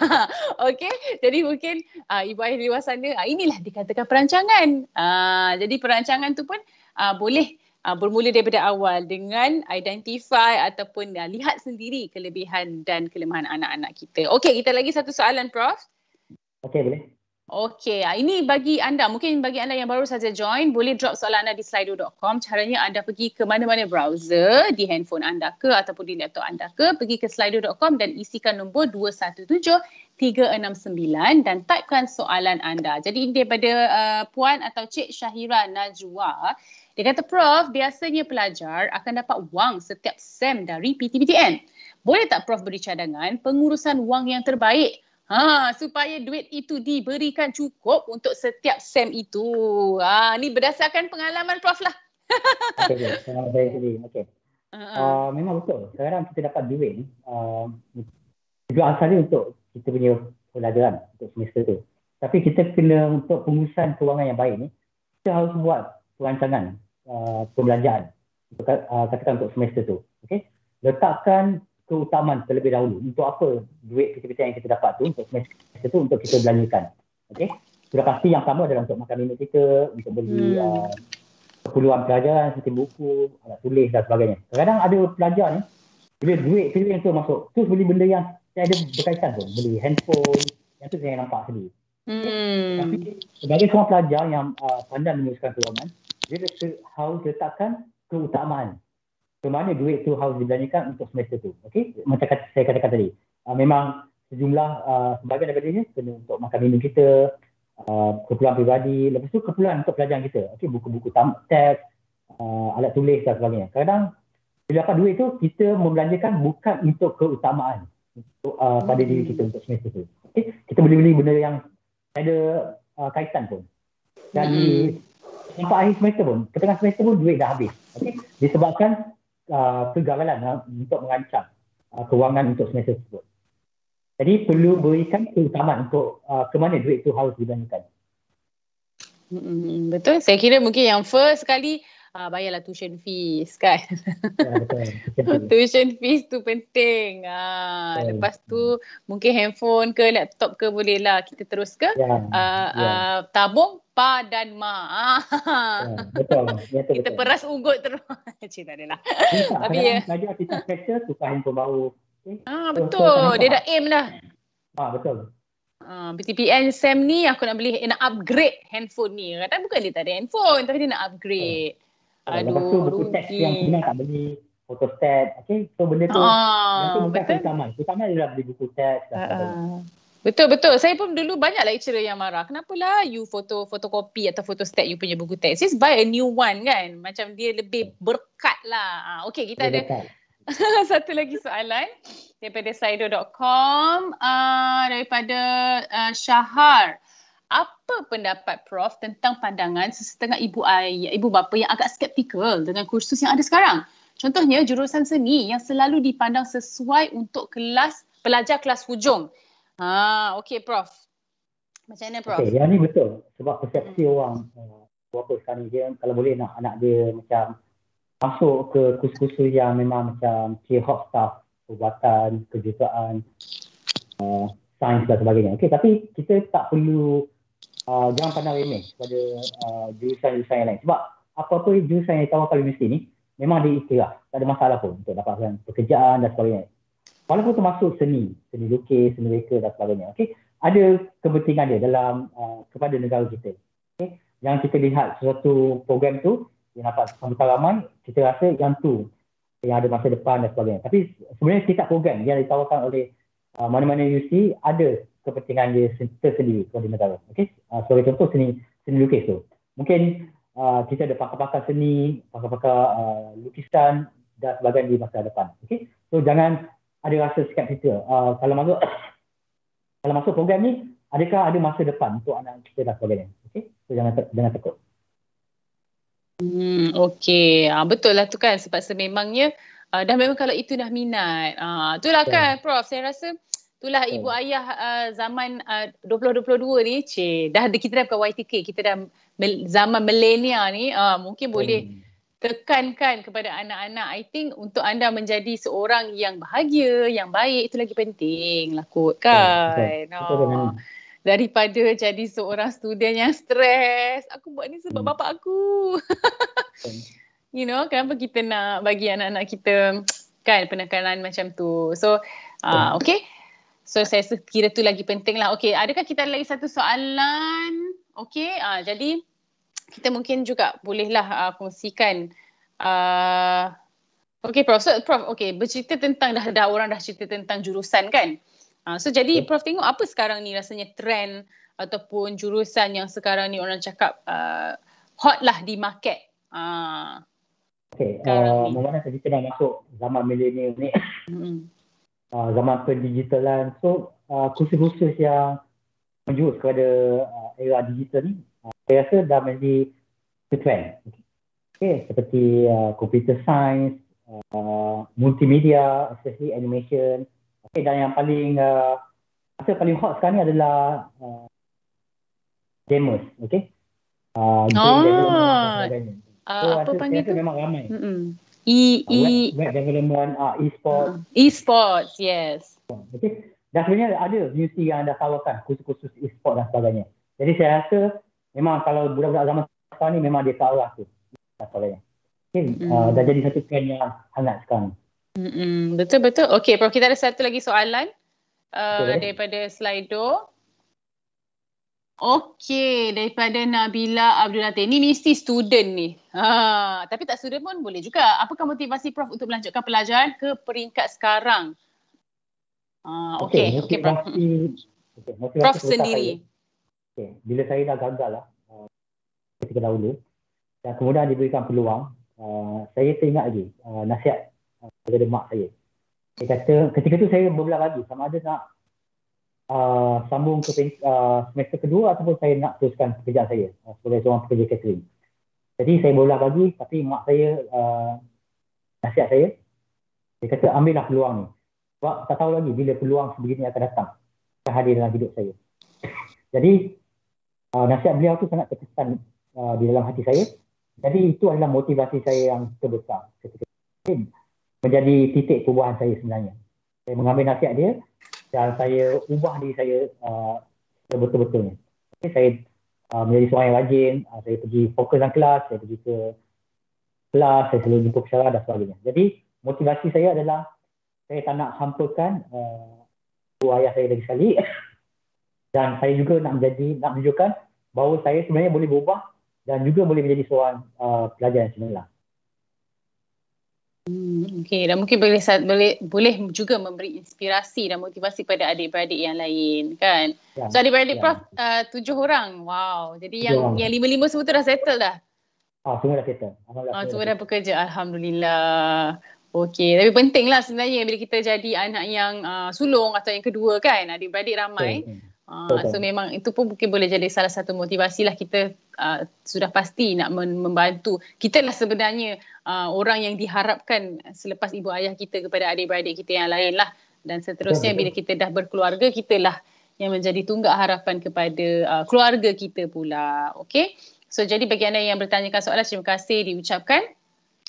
okay. Jadi mungkin uh, ibu ayah di luar sana uh, inilah dikatakan perancangan. Uh, jadi perancangan tu pun uh, boleh uh, bermula daripada awal dengan identify ataupun uh, lihat sendiri kelebihan dan kelemahan anak-anak kita. Okey, kita lagi satu soalan Prof. Okey, boleh. Okey, uh, ini bagi anda, mungkin bagi anda yang baru saja join, boleh drop soalan anda di slido.com. Caranya anda pergi ke mana-mana browser di handphone anda ke ataupun di laptop anda ke, pergi ke slido.com dan isikan nombor 217 369 dan typekan soalan anda. Jadi ini daripada uh, Puan atau Cik Syahira Najwa. Dia kata, Prof, biasanya pelajar akan dapat wang setiap SEM dari PTPTN. Boleh tak Prof beri cadangan pengurusan wang yang terbaik Ha, supaya duit itu diberikan cukup untuk setiap SEM itu. Ha, ni berdasarkan pengalaman Prof lah. Sendiri. Okey. Uh-huh. Uh, memang betul. Sekarang kita dapat duit ni. Uh, tujuan asalnya untuk kita punya pelajaran untuk semester tu. Tapi kita kena untuk pengurusan kewangan yang baik ni, kita harus buat perancangan uh, pembelanjaan. Uh, katakan untuk semester tu okey? Letakkan keutamaan terlebih dahulu untuk apa duit kita yang kita dapat tu untuk semester tu untuk kita belanjakan okey? Sudah pasti yang pertama adalah untuk makan minum kita untuk beli hmm. uh, keperluan pelajaran seperti buku alat tulis dan sebagainya. Kadang-kadang ada pelajar ni bila duit kita yang tu masuk tu beli benda yang saya ada berkaitan tu beli handphone yang tu saya nampak sedih Hmm. Tapi sebagai seorang pelajar yang uh, pandai menguruskan kewangan, dia harus letakkan keutamaan ke mana duit tu harus dibelanjakan untuk semester tu. Okey, macam kata, saya katakan tadi. Uh, memang sejumlah uh, sebahagian daripada ini kena untuk makan minum kita, uh, keperluan pribadi, lepas tu keperluan untuk pelajaran kita. Okey, buku-buku teks, uh, alat tulis dan sebagainya. Kadang bila dapat duit tu kita membelanjakan bukan untuk keutamaan untuk uh, pada diri kita untuk semester tu. Okey, kita boleh beli benda yang ada uh, kaitan pun. Jadi hmm sampai akhir semester pun, ke tengah semester pun duit dah habis. Okay? Disebabkan uh, kegagalan uh, untuk mengancam uh, kewangan untuk semester tersebut. Jadi perlu berikan keutamaan untuk uh, ke mana duit itu harus dibelanjakan. Hmm, betul. Saya kira mungkin yang first sekali uh, bayarlah tuition fees kan. Ya, betul. tuition fees tu penting. Uh, lepas tu mungkin handphone ke laptop ke boleh lah kita terus ke ya, uh, ya. Uh, tabung pa dan ma. ya, betul. betul. Kita betul. peras ugut terus. Cik tak adalah. Tapi ya. Belajar kita special tukar handphone baru. Okay. Ah, betul. Dia dah aim dah. Ah, betul. Uh, BTPN SEM ni aku nak beli nak upgrade handphone ni. Kata bukan dia tak ada handphone tapi dia nak upgrade. Oh. Aduh, Lepas tu buku teks yang Tina tak beli photostat. Okay, so benda tu, ah, benda tu bukan keutamaan. Keutamaan adalah beli buku teks uh, Betul betul. Saya pun dulu banyak lecturer yang marah. Kenapalah you foto fotokopi atau foto stat you punya buku teks. Just buy a new one kan. Macam dia lebih berkat lah. Ah, okay kita ada satu lagi soalan daripada slido.com uh, daripada uh, Syahar. Apa pendapat Prof tentang pandangan sesetengah ibu ayah, ibu bapa yang agak skeptikal dengan kursus yang ada sekarang? Contohnya jurusan seni yang selalu dipandang sesuai untuk kelas pelajar kelas hujung Ha, okey Prof. Macam mana Prof? Okay, yang ni betul. Sebab persepsi hmm. orang uh, berapa sekarang dia kalau boleh nak anak dia macam masuk ke kursus-kursus yang memang macam key hot stuff, perubatan, kejuruteraan, uh, sains dan sebagainya. Okey, tapi kita tak perlu uh, jangan pandang remeh kepada uh, jurusan-jurusan yang lain. Sebab apa-apa jurusan yang ditawarkan universiti ni memang dia ikhtiar. Tak ada masalah pun untuk dapatkan pekerjaan dan sebagainya walaupun termasuk seni, seni lukis, seni reka dan sebagainya. Okay? Ada kepentingan dia dalam uh, kepada negara kita. Okay? Yang kita lihat sesuatu program tu yang dapat sambutan ramai, kita rasa yang tu yang ada masa depan dan sebagainya. Tapi sebenarnya setiap program yang ditawarkan oleh uh, mana-mana UC ada kepentingan dia tersendiri kepada negara. Okay? Uh, sebagai contoh seni seni lukis tu. Mungkin uh, kita ada pakar-pakar seni, pakar-pakar uh, lukisan dan sebagainya di masa depan. Okay? So jangan ada rasa skeptikal. Uh, kalau masuk kalau masuk program ni, adakah ada masa depan untuk anak kita dan sebagainya? Okay? So jangan jangan takut. Hmm, okay. Uh, betul lah tu kan sebab sememangnya uh, dah memang kalau itu dah minat. Uh, itulah yeah. kan Prof. Saya rasa itulah yeah. ibu ayah uh, zaman uh, 2022 ni. Cik, dah kita dah bukan YTK. Kita dah zaman milenial ni. Uh, mungkin boleh hmm tekankan kepada anak-anak I think untuk anda menjadi seorang yang bahagia, yang baik itu lagi penting lah kot kan. Betul, betul. Oh. Daripada jadi seorang student yang stres. Aku buat ni sebab hmm. bapak aku. you know, kenapa kita nak bagi anak-anak kita kan penekanan macam tu. So, uh, okay. So, saya kira tu lagi penting lah. Okay, adakah kita ada lagi satu soalan? Okay, uh, jadi kita mungkin juga bolehlah uh, kongsikan uh, Okay Prof, so Prof, okay bercerita tentang dah, dah orang dah cerita tentang jurusan kan uh, So jadi Prof tengok apa sekarang ni rasanya trend ataupun jurusan yang sekarang ni orang cakap uh, hot lah di market uh, Okay, uh, mana kita dah masuk zaman milenial ni mm-hmm. Uh, Zaman pendigitalan So uh, kursus-kursus yang menjurus kepada uh, era digital ni saya rasa dah menjadi trend. Okay, seperti uh, computer science, uh, multimedia, especially animation. Okay, dan yang paling uh, rasa paling hot sekarang ni adalah uh, gamers. Okay. Uh, oh. Uh, so, apa panggil tu? memang ramai. Mm-mm. E, e, web, web development, uh, e-sports. Uh, e-sports, yes. Okay. Dan sebenarnya ada universiti yang dah tawarkan kursus-kursus e-sport dan sebagainya. Jadi saya rasa memang kalau budak-budak zaman sekarang ni memang dia tahu lah tu. Okay. Mm. Uh, dah jadi satu trend yang hangat sekarang. Mm-mm. Betul betul. Okay, Prof kita ada satu lagi soalan uh, daripada Slido. Okay, daripada Nabila Abdul Latif. Ni mesti student ni. Ha, tapi tak student pun boleh juga. Apakah motivasi Prof untuk melanjutkan pelajaran ke peringkat sekarang? Ha, okay, okay, Prof. Okay, Prof sendiri. Okay. Bila saya dah gagal lah uh, ketika dahulu dan kemudian diberikan peluang, uh, saya teringat lagi uh, nasihat uh, daripada mak saya. Dia kata ketika tu saya berbelah lagi sama ada nak uh, sambung ke uh, semester kedua ataupun saya nak teruskan pekerjaan saya uh, sebagai seorang pekerja catering. Jadi saya berbelah lagi tapi mak saya uh, nasihat saya. Dia kata ambillah peluang ni. Sebab tak tahu lagi bila peluang sebegini akan datang. Akan hadir dalam hidup saya. Jadi uh, nasihat beliau tu sangat terkesan uh, di dalam hati saya. Jadi itu adalah motivasi saya yang terbesar ketika menjadi titik perubahan saya sebenarnya. Saya mengambil nasihat dia dan saya ubah diri saya uh, betul-betulnya. Okay, saya uh, menjadi seorang yang rajin, uh, saya pergi fokus dalam kelas, saya pergi ke kelas, saya selalu jumpa pesara dan sebagainya. Jadi motivasi saya adalah saya tak nak hampakan uh, ayah saya lagi sekali dan saya juga nak menjadi nak menunjukkan bahawa saya sebenarnya boleh berubah dan juga boleh menjadi seorang uh, pelajar yang cemerlang. Hmm, okay, dan mungkin boleh, boleh boleh juga memberi inspirasi dan motivasi pada adik-beradik yang lain, kan? Ya, so adik-beradik ya. Prof, uh, tujuh orang, wow. Jadi tujuh yang orang. yang lima-lima semua tu dah settle dah? Ah, semua dah settle. Ah, semua dah bekerja, Alhamdulillah. Okay, tapi penting lah sebenarnya bila kita jadi anak yang uh, sulung atau yang kedua kan, adik-beradik ramai. Okay. Uh, so memang itu pun mungkin boleh jadi salah satu motivasi lah kita uh, sudah pasti nak membantu. Kita lah sebenarnya uh, orang yang diharapkan selepas ibu ayah kita kepada adik-beradik kita yang lain lah. Dan seterusnya bila kita dah berkeluarga, kita lah yang menjadi tunggak harapan kepada uh, keluarga kita pula. Okay. So jadi bagi anda yang bertanyakan soalan, terima kasih diucapkan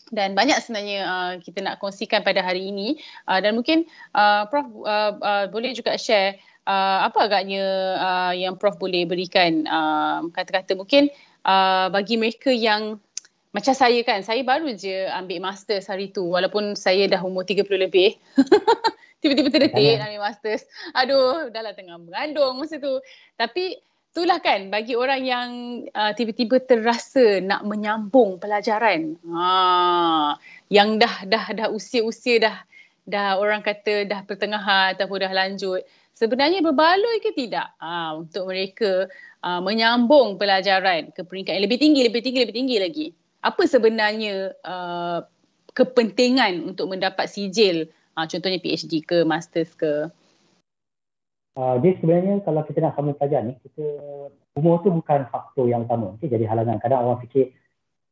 dan banyak sebenarnya uh, kita nak kongsikan pada hari ini uh, dan mungkin uh, Prof uh, uh, boleh juga share uh, apa agaknya uh, yang Prof boleh berikan uh, kata-kata mungkin uh, bagi mereka yang macam saya kan, saya baru je ambil master hari tu walaupun saya dah umur 30 lebih. Tiba-tiba terdetik ambil master. Aduh, dah lah tengah mengandung masa tu. Tapi itulah kan bagi orang yang uh, tiba-tiba terasa nak menyambung pelajaran. Ha, yang dah dah dah usia-usia dah dah orang kata dah pertengahan ataupun dah lanjut sebenarnya berbaloi ke tidak uh, untuk mereka uh, menyambung pelajaran ke peringkat yang lebih tinggi, lebih tinggi, lebih tinggi lagi. Apa sebenarnya uh, kepentingan untuk mendapat sijil, uh, contohnya PhD ke, Masters ke? Uh, dia sebenarnya kalau kita nak sambung pelajaran ni, kita umur tu bukan faktor yang utama. Okay? Jadi halangan. Kadang orang fikir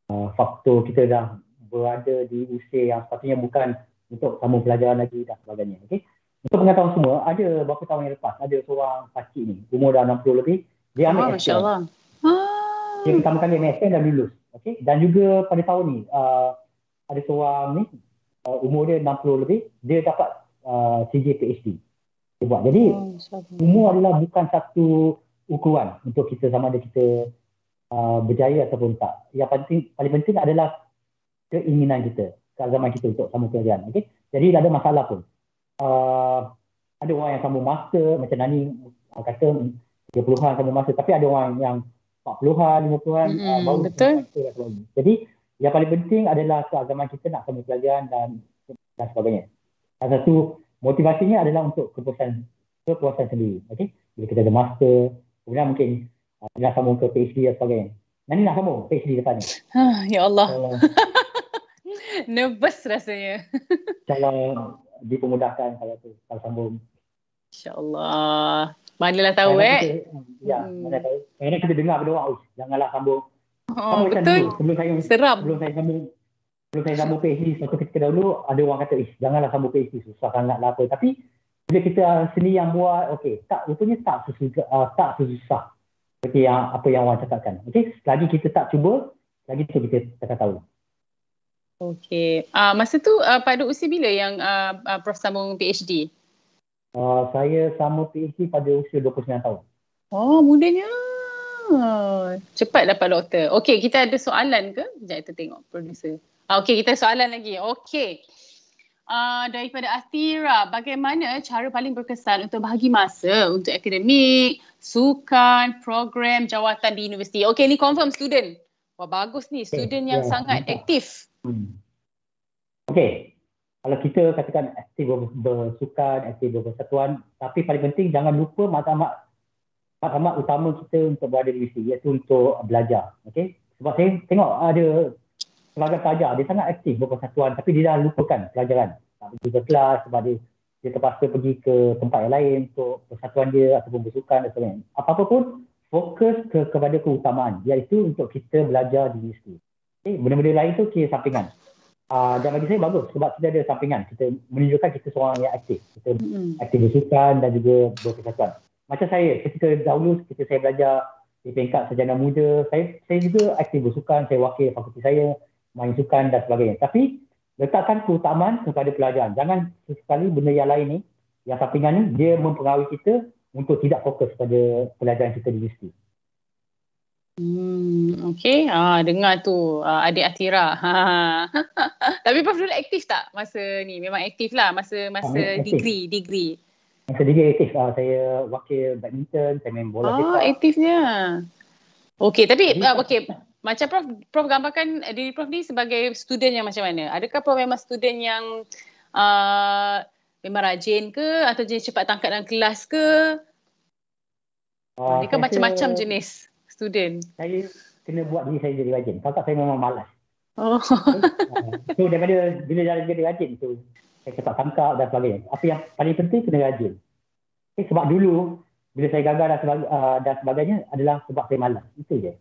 uh, faktor kita dah berada di usia yang sepatutnya bukan untuk sambung pelajaran lagi dan sebagainya. Okay? Untuk pengetahuan semua, ada beberapa tahun yang lepas, ada seorang pakcik ni, umur dah 60 lebih, dia ambil oh, Masya Allah. Ah. Dia pertama kali MSN dan lulus. Okay? Dan juga pada tahun ni, uh, ada seorang ni, uh, umur dia 60 lebih, dia dapat uh, CJ PhD. Dia buat. Jadi, oh, umur adalah bukan satu ukuran untuk kita sama ada kita uh, berjaya ataupun tak. Yang penting, paling penting adalah keinginan kita, keazaman kita untuk sama kerjaan. Okay? Jadi, tak ada masalah pun uh, ada orang yang sambung master macam Nani uh, kata 30-an sambung master tapi ada orang yang 40-an, 50-an mm-hmm, uh, baru betul. Jadi yang paling penting adalah keagamaan kita nak sambung pelajaran dan dan sebagainya. Salah satu motivasinya adalah untuk kepuasan kepuasan sendiri. Okay? Bila kita ada master, kemudian mungkin uh, nak sambung ke PhD dan sebagainya. Nani nak sambung PhD depan ni. ya Allah. Nervous rasanya. Kalau dipermudahkan kalau tu kalau sambung. Insya-Allah. Manalah tahu eh. Kita, ya, hmm. mana tahu. Kita dengar orang, janganlah sambung. Oh, betul. Dulu. Sebelum saya Seram. Sebelum saya sambung sebelum saya sambung PhD satu ketika dahulu ada orang kata, "Ih, janganlah sambung PhD, susah sangat lah apa." Tapi bila kita sendiri yang buat, okey, tak rupanya tak susah, uh, tak susah seperti yang apa yang orang cakapkan. Okey, lagi kita tak cuba, lagi tu kita tak tahu. Okey. Uh, masa tu uh, pada usia bila yang uh, uh, Prof sambung PhD? Uh, saya sambung PhD pada usia 29 tahun. Oh, mudanya. Cepat dapat doktor. Okey, kita ada soalan ke? Sekejap kita tengok producer. Uh, Okey, kita soalan lagi. Okey. Uh, daripada Astira, bagaimana cara paling berkesan untuk bahagi masa untuk akademik, sukan, program, jawatan di universiti? Okey, ni confirm student. Wah, bagus ni. Student okay. yang yeah. sangat aktif. Hmm. Okey. Kalau kita katakan aktif bersukan, aktif bersatuan, tapi paling penting jangan lupa matlamat matlamat utama kita untuk berada di universiti iaitu untuk belajar. Okey. Sebab saya tengok ada sebagai pelajar dia sangat aktif berpersatuan tapi dia dah lupakan pelajaran. Tak pergi ke kelas sebab dia dia terpaksa pergi ke tempat yang lain untuk persatuan dia ataupun bersukan dan sebagainya. Apa-apa pun fokus ke, kepada keutamaan iaitu untuk kita belajar di universiti. Okay, benda-benda lain tu kira sampingan. Uh, dan bagi saya bagus sebab kita ada sampingan. Kita menunjukkan kita seorang yang aktif. Kita mm-hmm. aktif bersukan dan juga berkesatuan. Macam saya, ketika dahulu ketika saya belajar di peringkat sejana muda, saya saya juga aktif bersukan, saya wakil fakulti saya, main sukan dan sebagainya. Tapi letakkan keutamaan kepada pelajaran. Jangan sesekali benda yang lain ni, yang sampingan ni, dia mempengaruhi kita untuk tidak fokus pada pelajaran kita di universiti. Hmm, okay. Ah, dengar tu ah, adik Atira. Ha. Tapi Prof dulu aktif tak masa ni? Memang aktif lah masa masa ah, degree, degree. Masa degree aktif. Ah, saya wakil badminton, saya main bola Ah, aktifnya. Okay, tapi uh, okay. macam Prof, Prof gambarkan diri Prof ni sebagai student yang macam mana? Adakah Prof memang student yang uh, memang rajin ke atau jenis cepat tangkap dalam kelas ke? Uh, Dia kan macam-macam jenis student. Saya kena buat diri saya jadi rajin. Kalau tak saya memang malas. Oh. so daripada bila dah jadi rajin tu saya cepat tangkap dan sebagainya. Apa yang paling penting kena rajin. Okay, sebab dulu bila saya gagal dan, sebagai, uh, dan sebagainya adalah sebab saya malas. Itu je.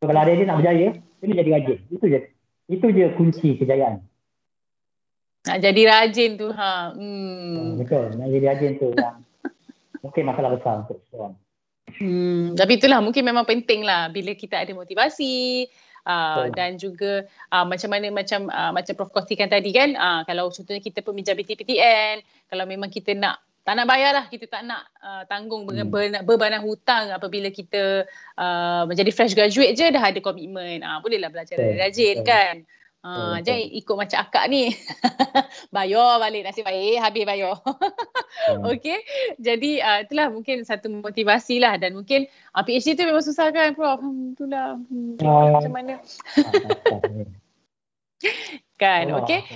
So, kalau ada dia nak berjaya, kena jadi rajin. Itu je. Itu je kunci kejayaan. Nak jadi rajin tu ha. Hmm. Betul. Nak jadi rajin tu yang mungkin masalah besar untuk seorang. Hmm, tapi itulah mungkin memang penting lah bila kita ada motivasi uh, dan juga uh, macam mana macam uh, macam Prof kongsikan tadi kan uh, kalau contohnya kita peminjam PTPTN kalau memang kita nak tak nak bayar lah kita tak nak uh, tanggung hmm. ber, berbanan hutang apabila kita uh, menjadi fresh graduate je dah ada komitmen uh, bolehlah belajar rajin kan Ha, uh, jangan ikut macam akak ni. bayar balik nasib baik, habis bayar. Okey. Jadi uh, itulah mungkin satu motivasi lah dan mungkin uh, PhD tu memang susah kan Prof? Itulah. Hmm, uh. Macam mana? kan, oh, okey.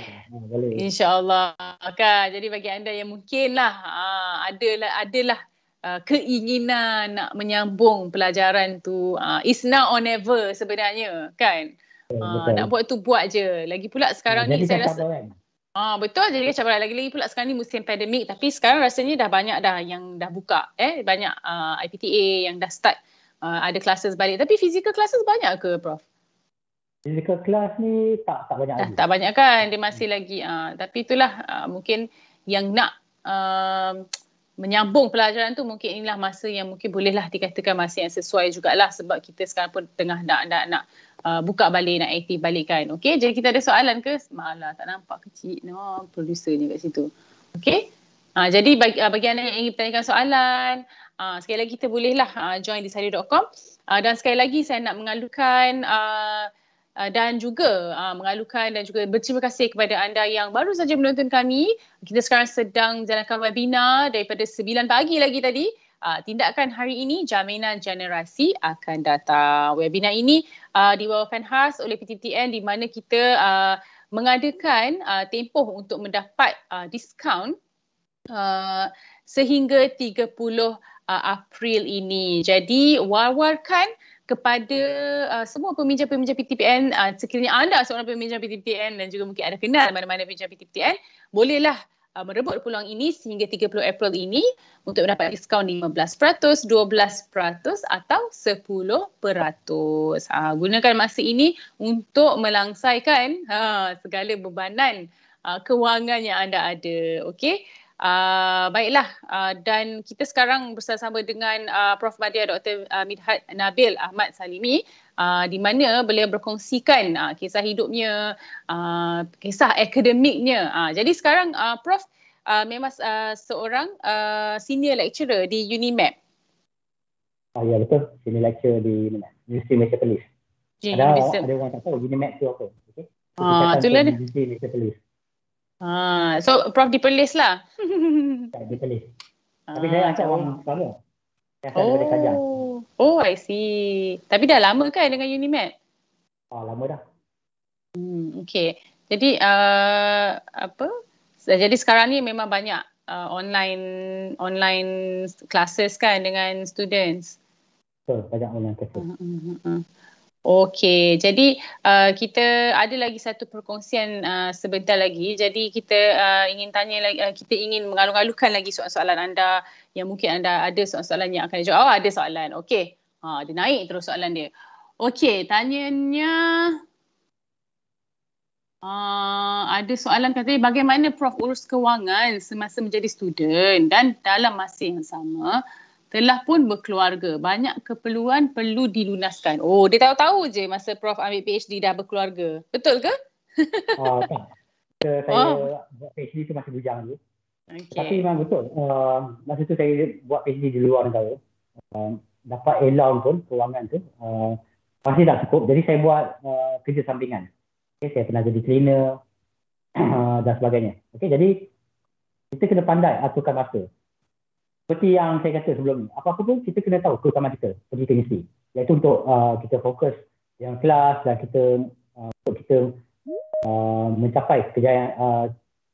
InsyaAllah. Kan, jadi bagi anda yang mungkin lah uh, adalah, adalah uh, keinginan nak menyambung pelajaran tu. Uh, it's now or never sebenarnya kan. Ha, nak buat tu buat je. Lagi pula sekarang ni saya rasa kan? Ah betul jadi cabaran lagi-lagi pula sekarang ni musim pandemik tapi sekarang rasanya dah banyak dah yang dah buka eh banyak uh, IPTA yang dah start uh, ada classes balik tapi physical classes banyak ke prof? Physical class ni tak tak banyak dah, lagi. Tak banyak kan dia masih lagi uh, tapi itulah uh, mungkin yang nak uh, menyambung pelajaran tu mungkin inilah masa yang mungkin bolehlah dikatakan masa yang sesuai jugalah sebab kita sekarang pun tengah nak nak nak uh, buka balik nak aktif balik kan. Okey, jadi kita ada soalan ke? Malah tak nampak kecil. No, producernya kat situ. Okey. Uh, jadi bagi, uh, bagi anda yang ingin bertanyakan soalan, uh, sekali lagi kita bolehlah uh, join di sari.com uh, dan sekali lagi saya nak mengalukan uh, Uh, dan juga uh, mengalukan dan juga berterima kasih kepada anda yang baru saja menonton kami. Kita sekarang sedang menjalankan webinar daripada 9 pagi lagi tadi. Uh, tindakan hari ini jaminan generasi akan datang. Webinar ini uh, dibawakan khas oleh PTTN di mana kita uh, mengadakan uh, tempoh untuk mendapat uh, diskaun uh, sehingga 30 uh, April ini. Jadi war-warkan kepada uh, semua peminjam-peminjam PTPN uh, sekiranya anda seorang peminjam PTPN dan juga mungkin ada kenal mana-mana peminjam PTPN bolehlah uh, merebut peluang ini sehingga 30 April ini untuk mendapat diskaun 15%, 12% atau 10%. Uh, gunakan masa ini untuk melangsaikan uh, segala bebanan uh, kewangan yang anda ada. Okey. Uh, baiklah uh, dan kita sekarang bersama dengan uh, Prof Madia Dr. Uh, Midhat Nabil Ahmad Salimi uh, di mana beliau berkongsikan uh, kisah hidupnya, uh, kisah akademiknya. Uh, jadi sekarang uh, Prof uh, memang uh, seorang uh, senior lecturer di UNIMAP. Ah ya betul, senior lecturer di mana? Universiti Malaysia Police. Ada, ada orang tak tahu UNIMAP tu apa. Okay. Ah, itulah dia. Universiti Malaysia Police. Ah, so Prof di Perlis lah. di Perlis. Ah, Tapi saya ajak orang lama. oh. Oh, I see. Tapi dah lama kan dengan Unimed? Ah, lama dah. Hmm, okay. Jadi, uh, apa? Jadi sekarang ni memang banyak uh, online online classes kan dengan students? Betul, banyak online classes. Uh, uh, uh, uh. Okey, jadi uh, kita ada lagi satu perkongsian uh, sebentar lagi. Jadi kita uh, ingin tanya lagi, uh, kita ingin mengalung-alungkan lagi soalan-soalan anda yang mungkin anda ada soalan-soalan yang akan dijawab. Oh, ada soalan. Okey. Ha, dia naik terus soalan dia. Okey, tanyanya uh, ada soalan katanya bagaimana Prof urus kewangan semasa menjadi student dan dalam masa yang sama telah pun berkeluarga. Banyak keperluan perlu dilunaskan. Oh, dia tahu-tahu je masa Prof ambil PhD dah berkeluarga. Betul ke? Oh, tak. Saya oh. buat PhD tu masih bujang dulu. Okay. Tapi memang betul. Uh, masa tu saya buat PhD di luar negara. Uh, dapat allowance pun, kewangan tu. Uh, masih tak cukup. Jadi saya buat uh, kerja sampingan. Okay, saya pernah jadi cleaner uh, dan sebagainya. Okay, jadi kita kena pandai aturkan masa seperti yang saya kata sebelum ni, apa-apa pun kita kena tahu keutamaan kita seperti chemistry. Iaitu untuk uh, kita fokus yang kelas dan kita uh, untuk kita uh, mencapai kejayaan uh,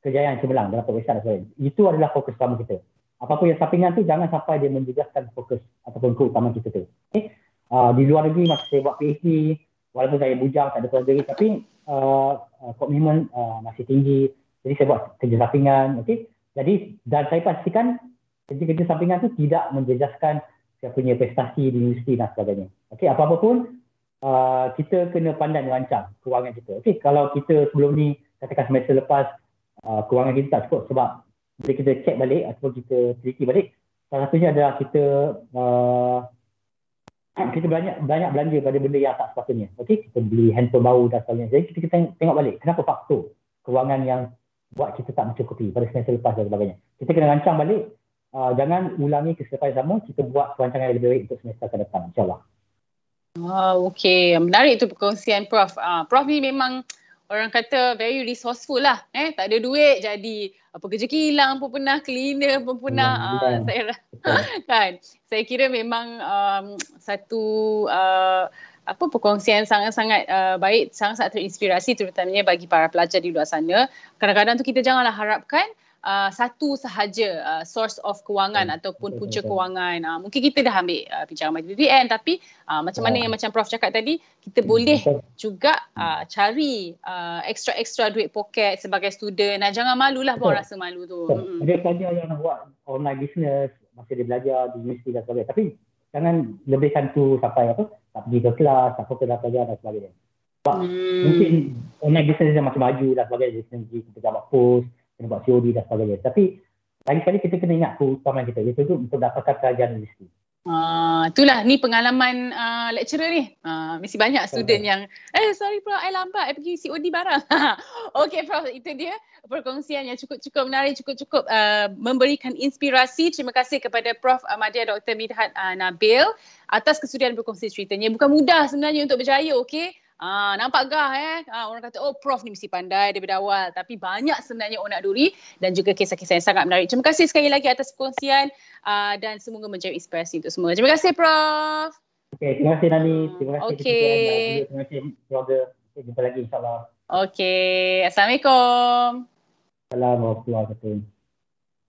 kejayaan cemerlang dalam peperiksaan dan sebagainya. Itu adalah fokus utama kita. Apapun yang sampingan tu jangan sampai dia menjejaskan fokus ataupun keutamaan kita tu. Okay? Uh, di luar negeri masa saya buat PhD, walaupun saya bujang tak ada keluarga tapi uh, uh, komitmen uh, masih tinggi. Jadi saya buat kerja sampingan. Okay? Jadi dan saya pastikan kerja-kerja sampingan tu tidak menjejaskan saya punya prestasi di universiti dan sebagainya. Okey, apa-apa pun uh, kita kena pandai merancang kewangan kita. Okey, kalau kita sebelum ni katakan semester lepas uh, kewangan kita tak cukup sebab bila kita check balik ataupun kita teliti balik, salah satunya adalah kita uh, kita banyak banyak belanja pada benda yang tak sepatutnya. Okey, kita beli handphone baru dan sebagainya. Jadi kita, kita tengok balik kenapa faktor kewangan yang buat kita tak mencukupi pada semester lepas dan sebagainya. Kita kena rancang balik uh, jangan ulangi kesilapan yang sama, kita buat perancangan yang lebih baik untuk semester akan datang, insyaAllah. Oh, okay. Menarik tu perkongsian Prof. Uh, Prof ni memang orang kata very resourceful lah. Eh, tak ada duit jadi apa kerja kilang pun pernah, cleaner pun pernah. Ya, uh, saya kan. Saya kira memang um, satu uh, apa perkongsian sangat-sangat uh, baik, sangat-sangat terinspirasi terutamanya bagi para pelajar di luar sana. Kadang-kadang tu kita janganlah harapkan uh, satu sahaja uh, source of kewangan hmm. ataupun punca betul, kewangan. Uh, mungkin kita dah ambil uh, pinjaman BBN tapi uh, macam mana yang macam Prof cakap tadi, kita hmm, boleh betul. juga uh, cari uh, extra-extra duit poket sebagai student. Nah, jangan malulah pun rasa malu tu. Hmm. Ada saja yang nak buat online business, masih dia belajar di universiti dan sebagainya. Tapi jangan lebihkan tu sampai apa, tak pergi ke kelas, tak fokus dalam pelajaran dan sebagainya. Sebab hmm. mungkin online business yang macam maju dan sebagainya. Kita, kita dapat post, kena buat COD dan sebagainya. Tapi lagi sekali kita kena ingat keutamaan kita iaitu untuk dapatkan kerajaan universiti. Uh, itulah ni pengalaman uh, lecturer ni. Uh, mesti banyak student yang eh sorry prof I lambat I pergi COD barang. okay prof itu dia perkongsian yang cukup-cukup menarik cukup-cukup uh, memberikan inspirasi. Terima kasih kepada Prof Ahmadiyah Dr. Midhat uh, Nabil atas kesudian berkongsi ceritanya. Bukan mudah sebenarnya untuk berjaya okay. Ah, nampak gah eh. Ah, orang kata, oh prof ni mesti pandai daripada awal. Tapi banyak sebenarnya orang nak duri dan juga kisah-kisah yang sangat menarik. Terima kasih sekali lagi atas perkongsian uh, dan semoga menjadi inspirasi untuk semua. Terima kasih prof. Okay, terima kasih Nani. Terima kasih. Okay. Terima kasih keluarga. Okay, jumpa lagi insyaAllah. Okay, Assalamualaikum. Assalamualaikum warahmatullahi wabarakatuh.